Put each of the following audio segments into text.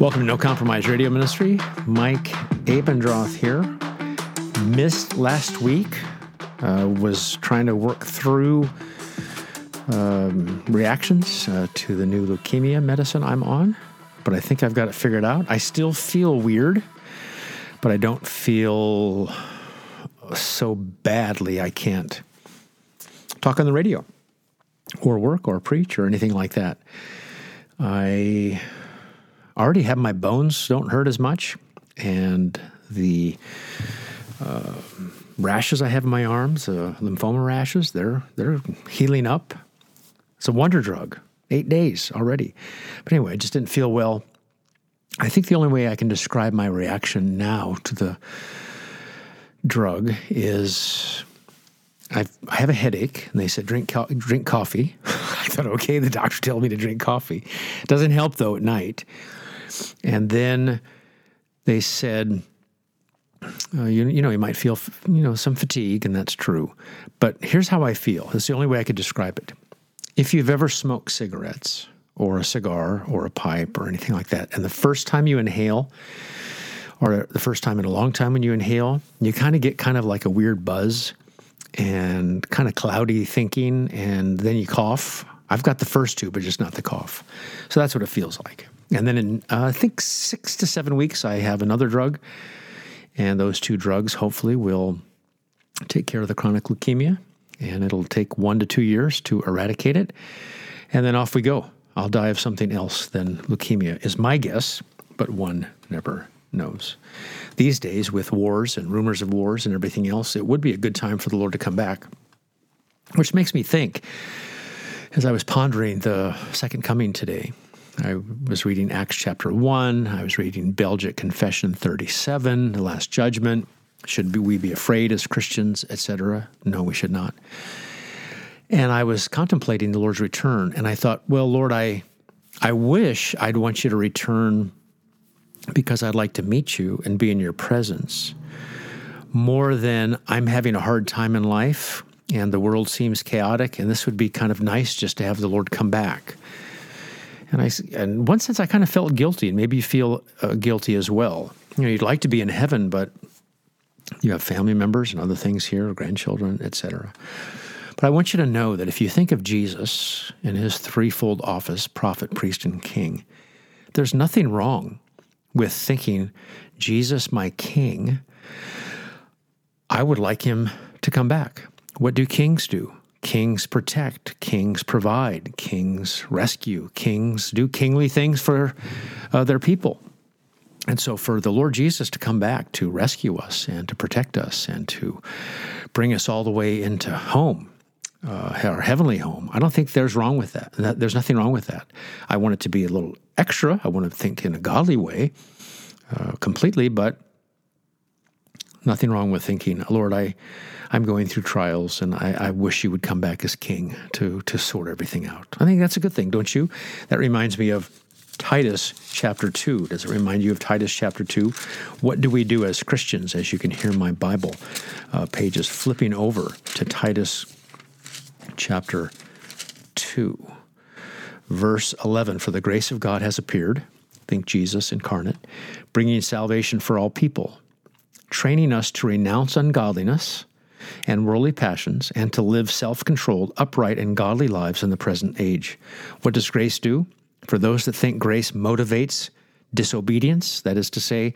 Welcome to No Compromise Radio Ministry. Mike Abendroth here. Missed last week. Uh, was trying to work through um, reactions uh, to the new leukemia medicine I'm on, but I think I've got it figured out. I still feel weird, but I don't feel so badly I can't talk on the radio or work or preach or anything like that. I already have my bones don't hurt as much, and the uh, rashes I have in my arms, uh, lymphoma rashes, they're they're healing up. It's a wonder drug. Eight days already, but anyway, I just didn't feel well. I think the only way I can describe my reaction now to the drug is I've, I have a headache, and they said drink co- drink coffee. I thought, okay, the doctor told me to drink coffee. Doesn't help though at night. And then they said, uh, you, you know, you might feel you know some fatigue, and that's true. But here's how I feel. It's the only way I could describe it. If you've ever smoked cigarettes or a cigar or a pipe or anything like that, and the first time you inhale, or the first time in a long time when you inhale, you kind of get kind of like a weird buzz and kind of cloudy thinking, and then you cough. I've got the first two, but just not the cough. So that's what it feels like. And then in, uh, I think, six to seven weeks, I have another drug. And those two drugs hopefully will take care of the chronic leukemia. And it'll take one to two years to eradicate it. And then off we go. I'll die of something else than leukemia, is my guess, but one never knows. These days, with wars and rumors of wars and everything else, it would be a good time for the Lord to come back. Which makes me think, as I was pondering the second coming today, I was reading Acts chapter 1, I was reading Belgic Confession 37, the Last Judgment. Should we be afraid as Christians, etc.? No, we should not. And I was contemplating the Lord's return, and I thought, well, Lord, I, I wish I'd want you to return because I'd like to meet you and be in your presence more than I'm having a hard time in life and the world seems chaotic, and this would be kind of nice just to have the Lord come back. And I, in one sense, I kind of felt guilty, and maybe you feel uh, guilty as well. You know, you'd like to be in heaven, but you have family members and other things here, grandchildren, etc. But I want you to know that if you think of Jesus in his threefold office prophet, priest, and king there's nothing wrong with thinking, Jesus, my king, I would like him to come back. What do kings do? Kings protect, kings provide, kings rescue, kings do kingly things for uh, their people. And so, for the Lord Jesus to come back to rescue us and to protect us and to bring us all the way into home, uh, our heavenly home, I don't think there's wrong with that. There's nothing wrong with that. I want it to be a little extra. I want to think in a godly way uh, completely, but nothing wrong with thinking, Lord, I, I'm going through trials and I, I, wish you would come back as king to, to sort everything out. I think that's a good thing, don't you? That reminds me of Titus chapter 2. Does it remind you of Titus chapter 2? What do we do as Christians, as you can hear my Bible uh, pages flipping over to Titus chapter 2, verse 11 For the grace of God has appeared, think Jesus incarnate, bringing salvation for all people training us to renounce ungodliness and worldly passions and to live self controlled, upright, and godly lives in the present age. What does grace do? For those that think grace motivates disobedience, that is to say,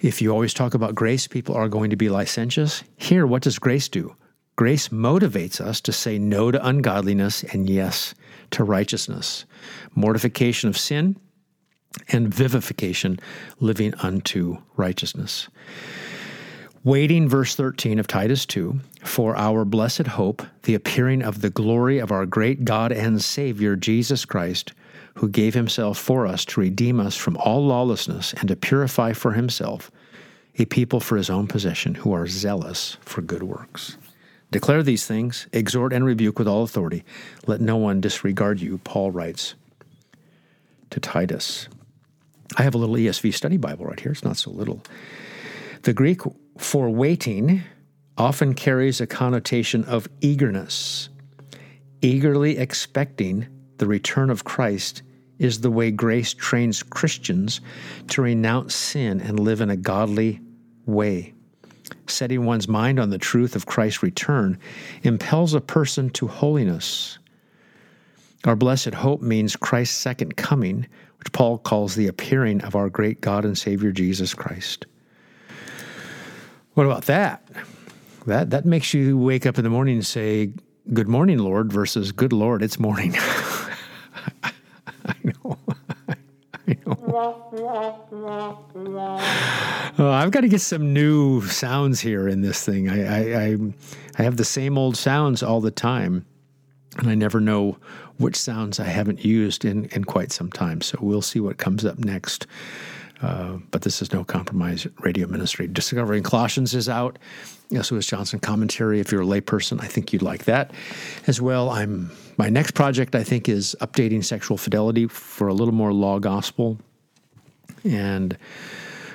if you always talk about grace, people are going to be licentious. Here, what does grace do? Grace motivates us to say no to ungodliness and yes to righteousness. Mortification of sin and vivification, living unto righteousness. Waiting, verse 13 of Titus 2, for our blessed hope, the appearing of the glory of our great God and Savior, Jesus Christ, who gave himself for us to redeem us from all lawlessness and to purify for himself a people for his own possession who are zealous for good works. Declare these things, exhort and rebuke with all authority. Let no one disregard you, Paul writes to Titus. I have a little ESV study Bible right here. It's not so little. The Greek for waiting often carries a connotation of eagerness, eagerly expecting the return of Christ is the way grace trains Christians to renounce sin and live in a godly way. Setting one's mind on the truth of Christ's return impels a person to holiness. Our blessed hope means Christ's second coming, which Paul calls the appearing of our great God and Savior Jesus Christ. What about that? That that makes you wake up in the morning and say, "Good morning, Lord," versus "Good Lord, it's morning." I know. I know. Oh, I've got to get some new sounds here in this thing. I, I, I, I have the same old sounds all the time, and I never know which sounds I haven't used in, in quite some time. So we'll see what comes up next. Uh, but this is no compromise radio ministry. Discovering Colossians is out. S. Lewis Johnson commentary. If you're a layperson, I think you'd like that as well. I'm my next project. I think is updating sexual fidelity for a little more law gospel, and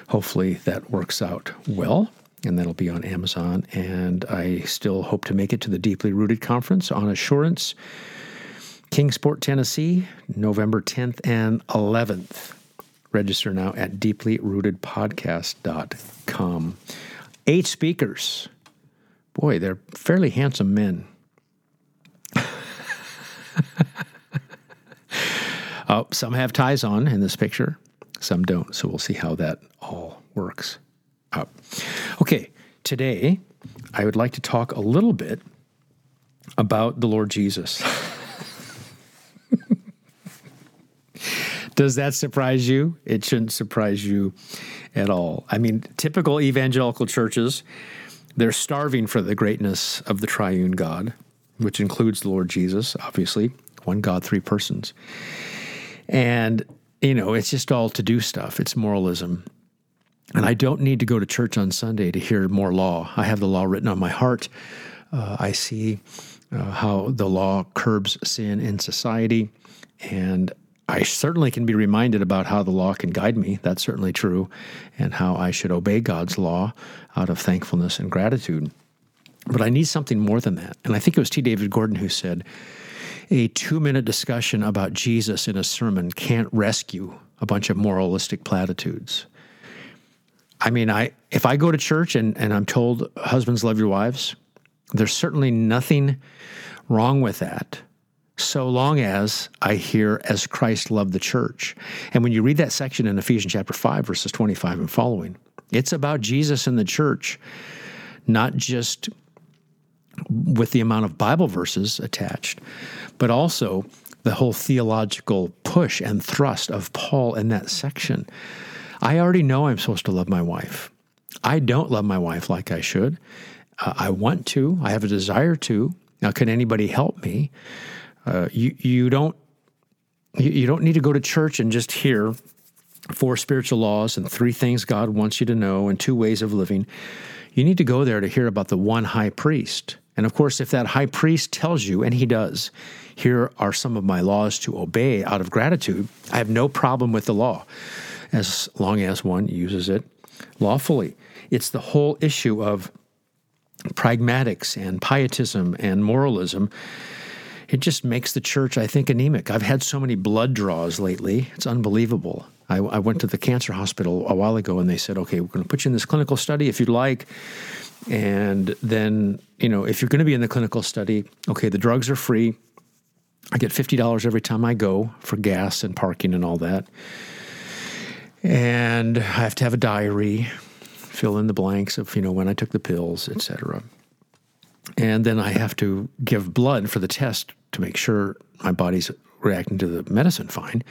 hopefully that works out well. And that'll be on Amazon. And I still hope to make it to the Deeply Rooted Conference on Assurance, Kingsport, Tennessee, November 10th and 11th. Register now at deeplyrootedpodcast.com. Eight speakers. Boy, they're fairly handsome men. oh, some have ties on in this picture, some don't. So we'll see how that all works out. Okay, today I would like to talk a little bit about the Lord Jesus. Does that surprise you? It shouldn't surprise you at all. I mean, typical evangelical churches, they're starving for the greatness of the triune God, which includes the Lord Jesus, obviously, one God, three persons. And, you know, it's just all to do stuff, it's moralism. And I don't need to go to church on Sunday to hear more law. I have the law written on my heart. Uh, I see uh, how the law curbs sin in society. And I certainly can be reminded about how the law can guide me. That's certainly true. And how I should obey God's law out of thankfulness and gratitude. But I need something more than that. And I think it was T. David Gordon who said, a two minute discussion about Jesus in a sermon can't rescue a bunch of moralistic platitudes. I mean, I if I go to church and, and I'm told husbands love your wives, there's certainly nothing wrong with that so long as I hear as Christ loved the church. And when you read that section in Ephesians chapter 5, verses 25 and following, it's about Jesus and the church, not just with the amount of Bible verses attached, but also the whole theological push and thrust of Paul in that section. I already know I'm supposed to love my wife. I don't love my wife like I should. Uh, I want to, I have a desire to. Now, can anybody help me? Uh, you you don't you, you don't need to go to church and just hear four spiritual laws and three things God wants you to know and two ways of living. You need to go there to hear about the one high priest. And of course, if that high priest tells you, and he does, here are some of my laws to obey out of gratitude, I have no problem with the law as long as one uses it lawfully. It's the whole issue of pragmatics and pietism and moralism it just makes the church, I think, anemic. I've had so many blood draws lately. It's unbelievable. I, I went to the cancer hospital a while ago and they said, okay, we're going to put you in this clinical study if you'd like. And then, you know, if you're going to be in the clinical study, okay, the drugs are free. I get $50 every time I go for gas and parking and all that. And I have to have a diary, fill in the blanks of, you know, when I took the pills, etc. And then I have to give blood for the test to make sure my body's reacting to the medicine fine.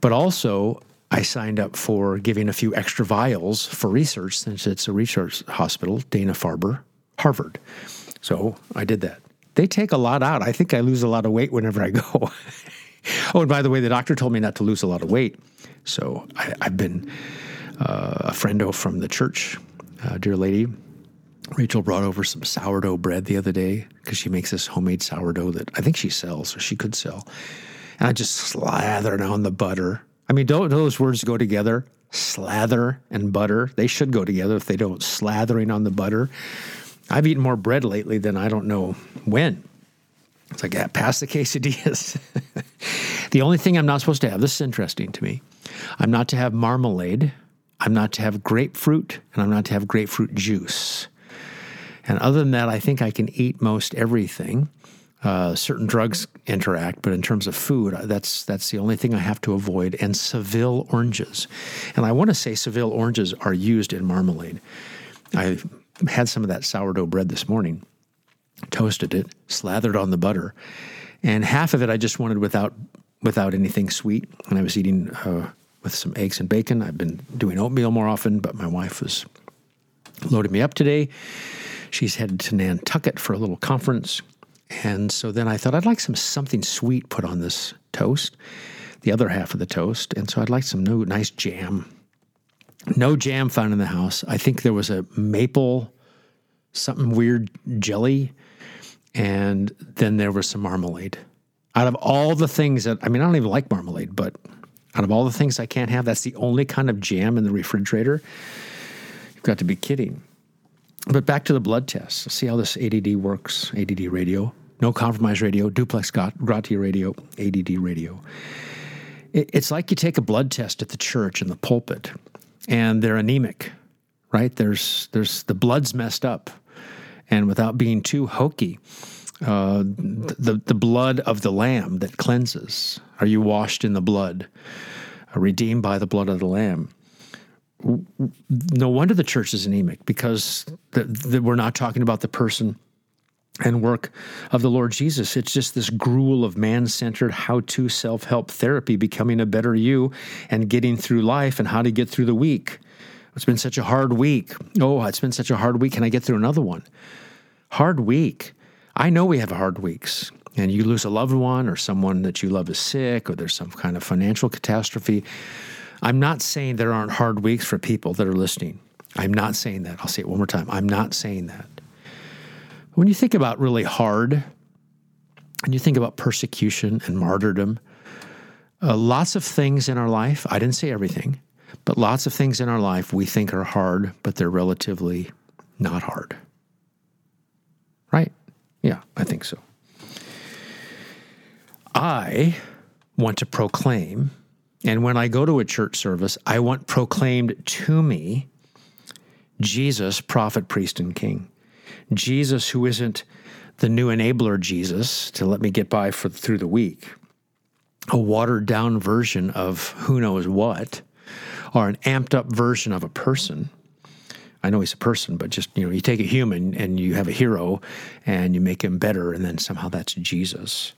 But also, I signed up for giving a few extra vials for research since it's a research hospital, Dana Farber, Harvard. So I did that. They take a lot out. I think I lose a lot of weight whenever I go. oh, and by the way, the doctor told me not to lose a lot of weight. So I, have been uh, a friendo from the church, uh, dear lady, Rachel brought over some sourdough bread the other day because she makes this homemade sourdough that I think she sells, or she could sell. And I just slathered on the butter. I mean, don't those words go together? Slather and butter. They should go together if they don't. Slathering on the butter. I've eaten more bread lately than I don't know when. It's like, yeah, pass the quesadillas. the only thing I'm not supposed to have, this is interesting to me. I'm not to have marmalade, I'm not to have grapefruit, and I'm not to have grapefruit juice. And other than that, I think I can eat most everything. Uh, certain drugs interact, but in terms of food, that's that's the only thing I have to avoid. And Seville oranges, and I want to say Seville oranges are used in marmalade. I had some of that sourdough bread this morning, toasted it, slathered on the butter, and half of it I just wanted without without anything sweet, and I was eating uh, with some eggs and bacon. I've been doing oatmeal more often, but my wife was loading me up today. She's headed to Nantucket for a little conference and so then I thought I'd like some something sweet put on this toast, the other half of the toast. And so I'd like some new nice jam. No jam found in the house. I think there was a maple, something weird jelly, and then there was some marmalade. Out of all the things that I mean, I don't even like marmalade, but out of all the things I can't have, that's the only kind of jam in the refrigerator. You've got to be kidding. But back to the blood test. See how this ADD works. ADD radio. No Compromise Radio, Duplex Gratia Radio, ADD Radio. It's like you take a blood test at the church in the pulpit, and they're anemic, right? There's there's the blood's messed up, and without being too hokey, uh, the the blood of the Lamb that cleanses. Are you washed in the blood, redeemed by the blood of the Lamb? No wonder the church is anemic because the, the, we're not talking about the person and work of the Lord Jesus. It's just this gruel of man centered how to self help therapy, becoming a better you and getting through life and how to get through the week. It's been such a hard week. Oh, it's been such a hard week. Can I get through another one? Hard week. I know we have hard weeks, and you lose a loved one or someone that you love is sick or there's some kind of financial catastrophe. I'm not saying there aren't hard weeks for people that are listening. I'm not saying that. I'll say it one more time. I'm not saying that. When you think about really hard, and you think about persecution and martyrdom, uh, lots of things in our life, I didn't say everything, but lots of things in our life we think are hard, but they're relatively not hard. Right? Yeah, I think so. I want to proclaim, and when I go to a church service, I want proclaimed to me Jesus, prophet, priest, and king. Jesus who isn't the new enabler Jesus to let me get by for through the week, a watered down version of who knows what, or an amped up version of a person. I know he's a person, but just you know, you take a human and you have a hero and you make him better, and then somehow that's Jesus.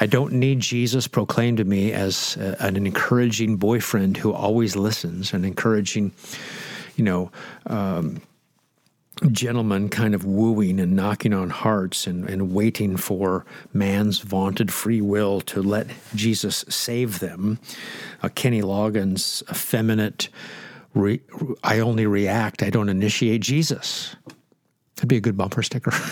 I don't need Jesus proclaimed to me as a, an encouraging boyfriend who always listens, an encouraging, you know, um, gentleman kind of wooing and knocking on hearts and, and waiting for man's vaunted free will to let Jesus save them. Uh, Kenny Loggins' effeminate, re, I only react, I don't initiate Jesus. That'd be a good bumper sticker.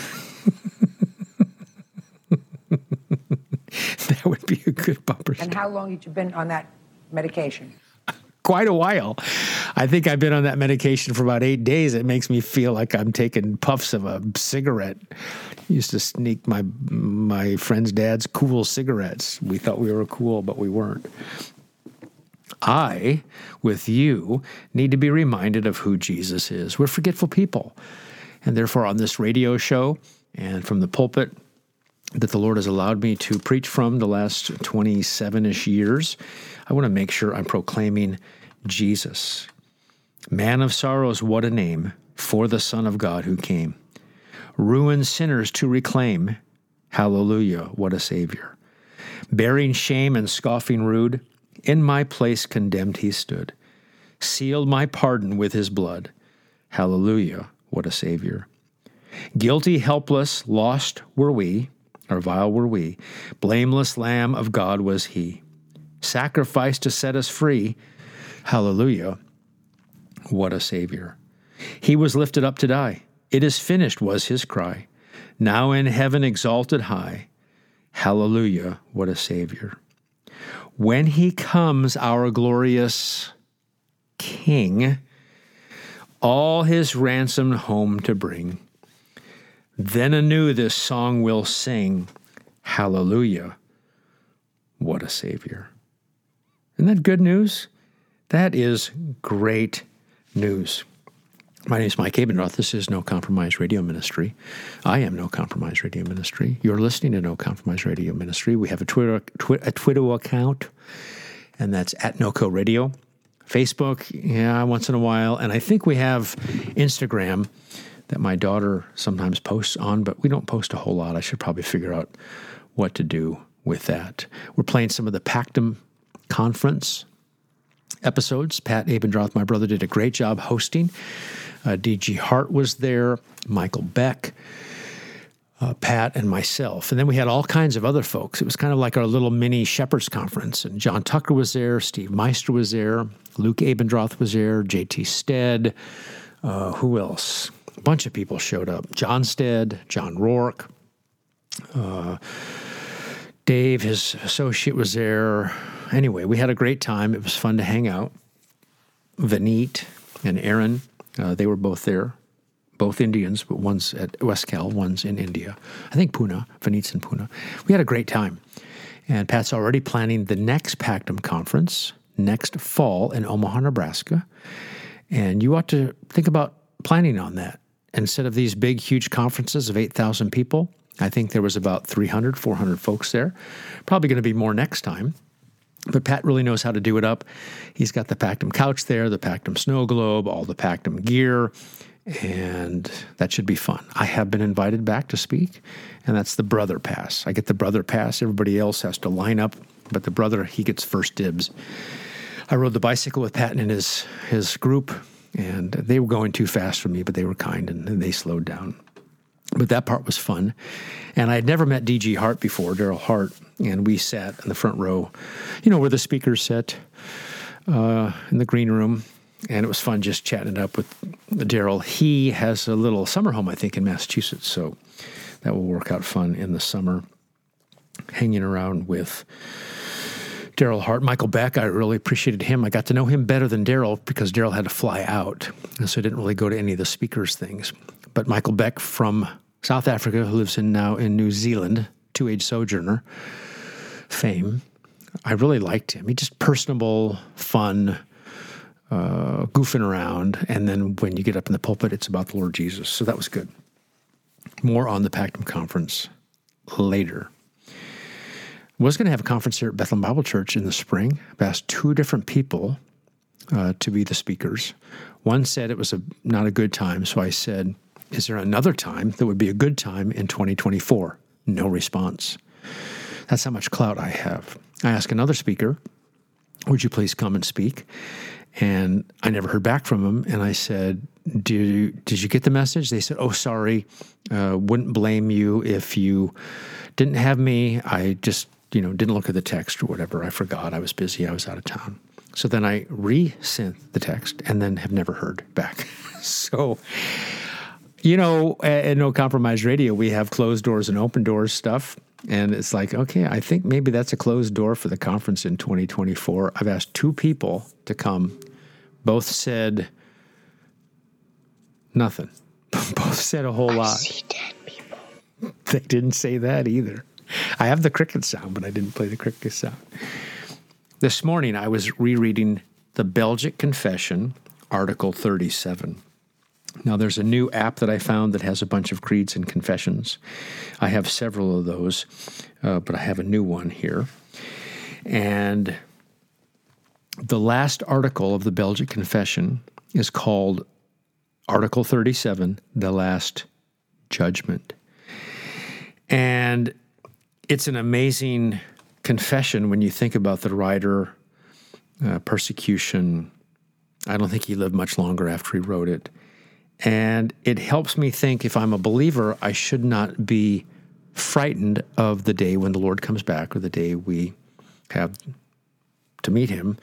that would be a good bumper sticker. And how long had you been on that medication? quite a while. I think I've been on that medication for about eight days. It makes me feel like I'm taking puffs of a cigarette. used to sneak my my friend's dad's cool cigarettes. We thought we were cool, but we weren't. I, with you, need to be reminded of who Jesus is. We're forgetful people. And therefore, on this radio show and from the pulpit that the Lord has allowed me to preach from the last 27 ish years, I want to make sure I'm proclaiming Jesus. Man of sorrows, what a name for the Son of God who came. Ruined sinners to reclaim. Hallelujah, what a Savior. Bearing shame and scoffing rude, in my place condemned he stood. Sealed my pardon with his blood. Hallelujah, what a Savior. Guilty, helpless, lost were we, or vile were we. Blameless Lamb of God was he sacrifice to set us free. Hallelujah. What a Savior. He was lifted up to die. It is finished, was his cry. Now in heaven exalted high. Hallelujah. What a Savior. When he comes, our glorious King, all his ransomed home to bring, then anew this song will sing Hallelujah. What a Savior. Isn't that good news? That is great news. My name is Mike Abendroth. This is No Compromise Radio Ministry. I am No Compromise Radio Ministry. You're listening to No Compromise Radio Ministry. We have a Twitter twi- a Twitter account, and that's at NoCo Radio. Facebook, yeah, once in a while, and I think we have Instagram that my daughter sometimes posts on, but we don't post a whole lot. I should probably figure out what to do with that. We're playing some of the Pactum Conference episodes. Pat Abendroth, my brother, did a great job hosting. Uh, DG Hart was there, Michael Beck, uh, Pat, and myself. And then we had all kinds of other folks. It was kind of like our little mini Shepherds Conference. And John Tucker was there, Steve Meister was there, Luke Abendroth was there, JT Stead. Uh, who else? A bunch of people showed up. John Stead, John Rourke. Uh, Dave, his associate, was there. Anyway, we had a great time. It was fun to hang out. Vineet and Aaron, uh, they were both there, both Indians, but one's at West Cal, one's in India. I think Pune, Vineet's in Pune. We had a great time. And Pat's already planning the next Pactum conference next fall in Omaha, Nebraska. And you ought to think about planning on that. Instead of these big, huge conferences of 8,000 people, I think there was about 300, 400 folks there. Probably going to be more next time. But Pat really knows how to do it up. He's got the Pactum couch there, the Pactum snow globe, all the Pactum gear, and that should be fun. I have been invited back to speak, and that's the brother pass. I get the brother pass. Everybody else has to line up, but the brother, he gets first dibs. I rode the bicycle with Pat and his, his group, and they were going too fast for me, but they were kind and, and they slowed down. But that part was fun. And I had never met DG Hart before, Daryl Hart, and we sat in the front row, you know, where the speakers sit uh, in the green room. And it was fun just chatting it up with Daryl. He has a little summer home, I think, in Massachusetts. So that will work out fun in the summer, hanging around with Daryl Hart. Michael Beck, I really appreciated him. I got to know him better than Daryl because Daryl had to fly out. And so I didn't really go to any of the speakers' things. But Michael Beck from South Africa, who lives in now in New Zealand, two age sojourner fame. I really liked him. He just personable, fun, uh, goofing around, and then when you get up in the pulpit, it's about the Lord Jesus. So that was good. More on the Pactum conference later. Was going to have a conference here at Bethlehem Bible Church in the spring. I've asked two different people uh, to be the speakers. One said it was a, not a good time, so I said, "Is there another time that would be a good time in 2024?" No response. That's how much clout I have. I asked another speaker, Would you please come and speak? And I never heard back from him. And I said, you, did you get the message? They said, Oh, sorry. Uh, wouldn't blame you if you didn't have me. I just, you know, didn't look at the text or whatever. I forgot. I was busy. I was out of town. So then I re-sent the text and then have never heard back. so, you know, at No Compromise Radio, we have closed doors and open doors stuff. And it's like, okay, I think maybe that's a closed door for the conference in 2024. I've asked two people to come. Both said nothing. Both said a whole I lot. see dead people. They didn't say that either. I have the cricket sound, but I didn't play the cricket sound. This morning, I was rereading the Belgic Confession, Article 37. Now, there's a new app that I found that has a bunch of creeds and confessions. I have several of those, uh, but I have a new one here. And the last article of the Belgic Confession is called Article 37, the Last Judgment. And it's an amazing confession when you think about the writer, uh, persecution. I don't think he lived much longer after he wrote it. And it helps me think if I'm a believer, I should not be frightened of the day when the Lord comes back or the day we have to meet him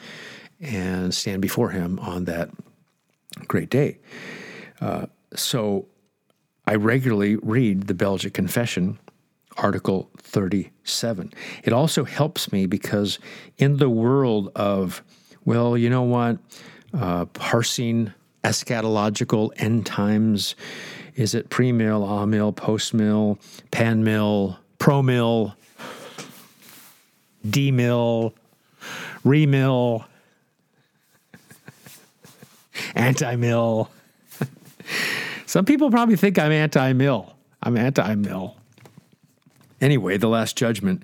and stand before him on that great day. Uh, so I regularly read the Belgic Confession, Article 37. It also helps me because in the world of, well, you know what, uh, parsing eschatological end times, is it pre mill, ah mill, post mill, pan mill, pro mill, D mill, re mill, anti mill. Some people probably think I'm anti mill. I'm anti mill. Anyway, the Last Judgment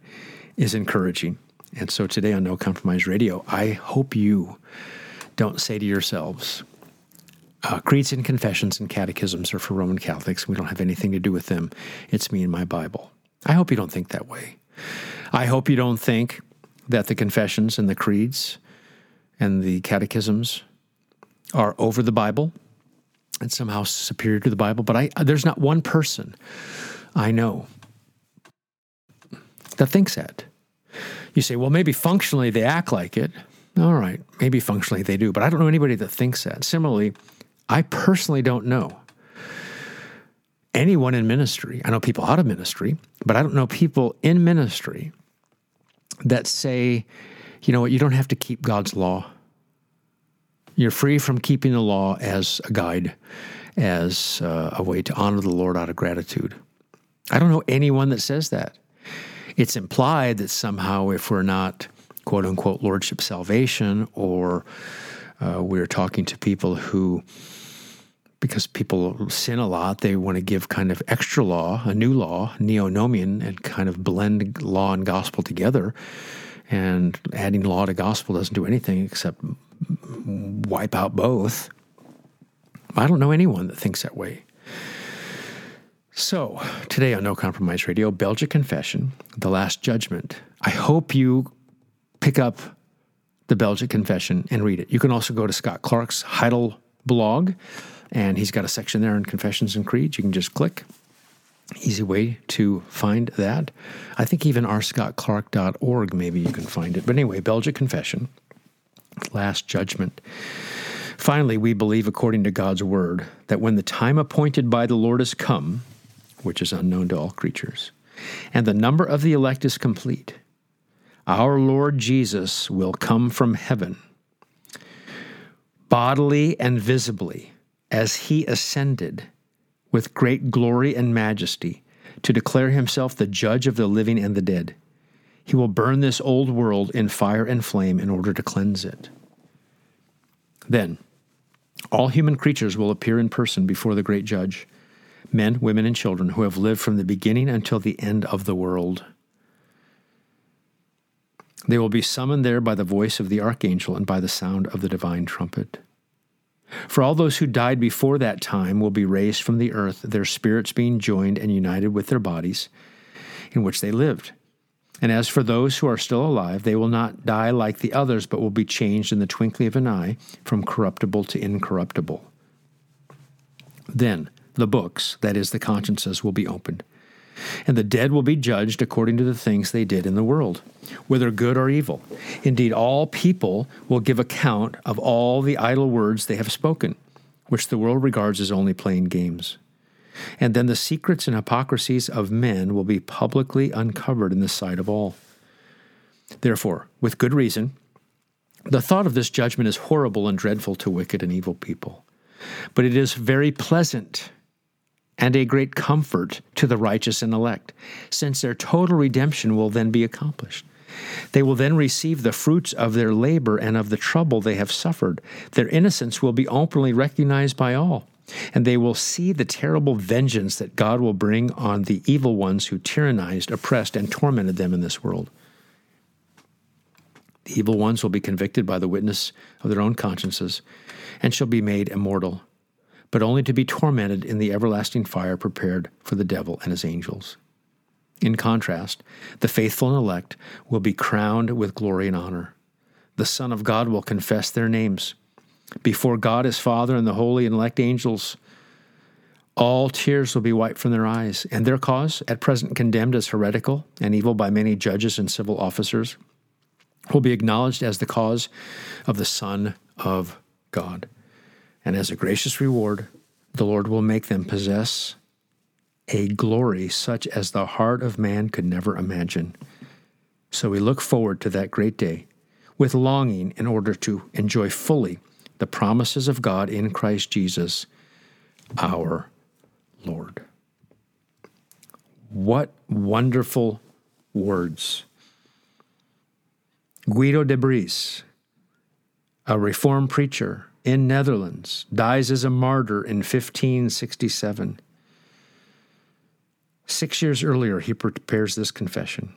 is encouraging. And so today on No Compromise Radio, I hope you don't say to yourselves, uh, creeds and confessions and catechisms are for Roman Catholics. We don't have anything to do with them. It's me and my Bible. I hope you don't think that way. I hope you don't think that the confessions and the creeds and the catechisms are over the Bible and somehow superior to the Bible. But I, there's not one person I know that thinks that. You say, well, maybe functionally they act like it. All right, maybe functionally they do, but I don't know anybody that thinks that. Similarly, I personally don't know anyone in ministry. I know people out of ministry, but I don't know people in ministry that say, you know what, you don't have to keep God's law. You're free from keeping the law as a guide, as uh, a way to honor the Lord out of gratitude. I don't know anyone that says that. It's implied that somehow, if we're not quote unquote lordship salvation, or uh, we're talking to people who, because people sin a lot, they want to give kind of extra law, a new law, neonomian, and kind of blend law and gospel together. And adding law to gospel doesn't do anything except wipe out both. I don't know anyone that thinks that way. So, today on No Compromise Radio, Belgic Confession, The Last Judgment. I hope you pick up the Belgic Confession and read it. You can also go to Scott Clark's Heidel blog, and he's got a section there on Confessions and Creeds. You can just click. Easy way to find that. I think even rscottclark.org, maybe you can find it. But anyway, Belgic Confession, Last Judgment. Finally, we believe, according to God's word, that when the time appointed by the Lord has come, which is unknown to all creatures, and the number of the elect is complete, our Lord Jesus will come from heaven, bodily and visibly, as he ascended with great glory and majesty, to declare himself the judge of the living and the dead. He will burn this old world in fire and flame in order to cleanse it. Then, all human creatures will appear in person before the great judge men, women, and children who have lived from the beginning until the end of the world. They will be summoned there by the voice of the archangel and by the sound of the divine trumpet. For all those who died before that time will be raised from the earth, their spirits being joined and united with their bodies in which they lived. And as for those who are still alive, they will not die like the others, but will be changed in the twinkling of an eye from corruptible to incorruptible. Then the books, that is, the consciences, will be opened. And the dead will be judged according to the things they did in the world, whether good or evil. Indeed, all people will give account of all the idle words they have spoken, which the world regards as only playing games. And then the secrets and hypocrisies of men will be publicly uncovered in the sight of all. Therefore, with good reason, the thought of this judgment is horrible and dreadful to wicked and evil people. But it is very pleasant and a great comfort to the righteous and elect, since their total redemption will then be accomplished. They will then receive the fruits of their labor and of the trouble they have suffered. Their innocence will be openly recognized by all and they will see the terrible vengeance that God will bring on the evil ones who tyrannized, oppressed, and tormented them in this world. The evil ones will be convicted by the witness of their own consciences and shall be made immortal, but only to be tormented in the everlasting fire prepared for the devil and his angels. In contrast, the faithful and elect will be crowned with glory and honor. The Son of God will confess their names before God his Father and the holy and elect angels. All tears will be wiped from their eyes, and their cause, at present condemned as heretical and evil by many judges and civil officers, will be acknowledged as the cause of the Son of God. And as a gracious reward, the Lord will make them possess a glory such as the heart of man could never imagine. So we look forward to that great day with longing in order to enjoy fully the promises of God in Christ Jesus, our Lord. What wonderful words. Guido de Vries, a Reformed preacher in Netherlands, dies as a martyr in 1567. Six years earlier, he prepares this confession.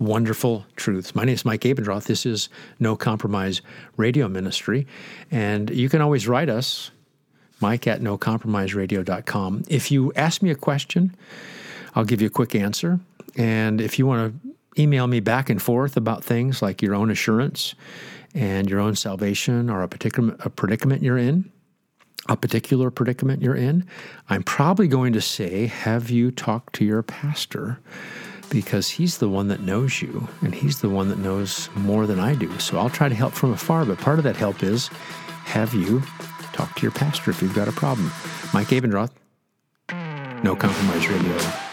Wonderful truths. My name is Mike Abendroth. This is No Compromise Radio Ministry. And you can always write us, mike at nocompromiseradio.com. If you ask me a question, I'll give you a quick answer. And if you want to email me back and forth about things like your own assurance and your own salvation or a particular a predicament you're in, a particular predicament you're in, I'm probably going to say, have you talked to your pastor? Because he's the one that knows you and he's the one that knows more than I do. So I'll try to help from afar, but part of that help is have you talk to your pastor if you've got a problem. Mike Abendroth, No Compromise Radio.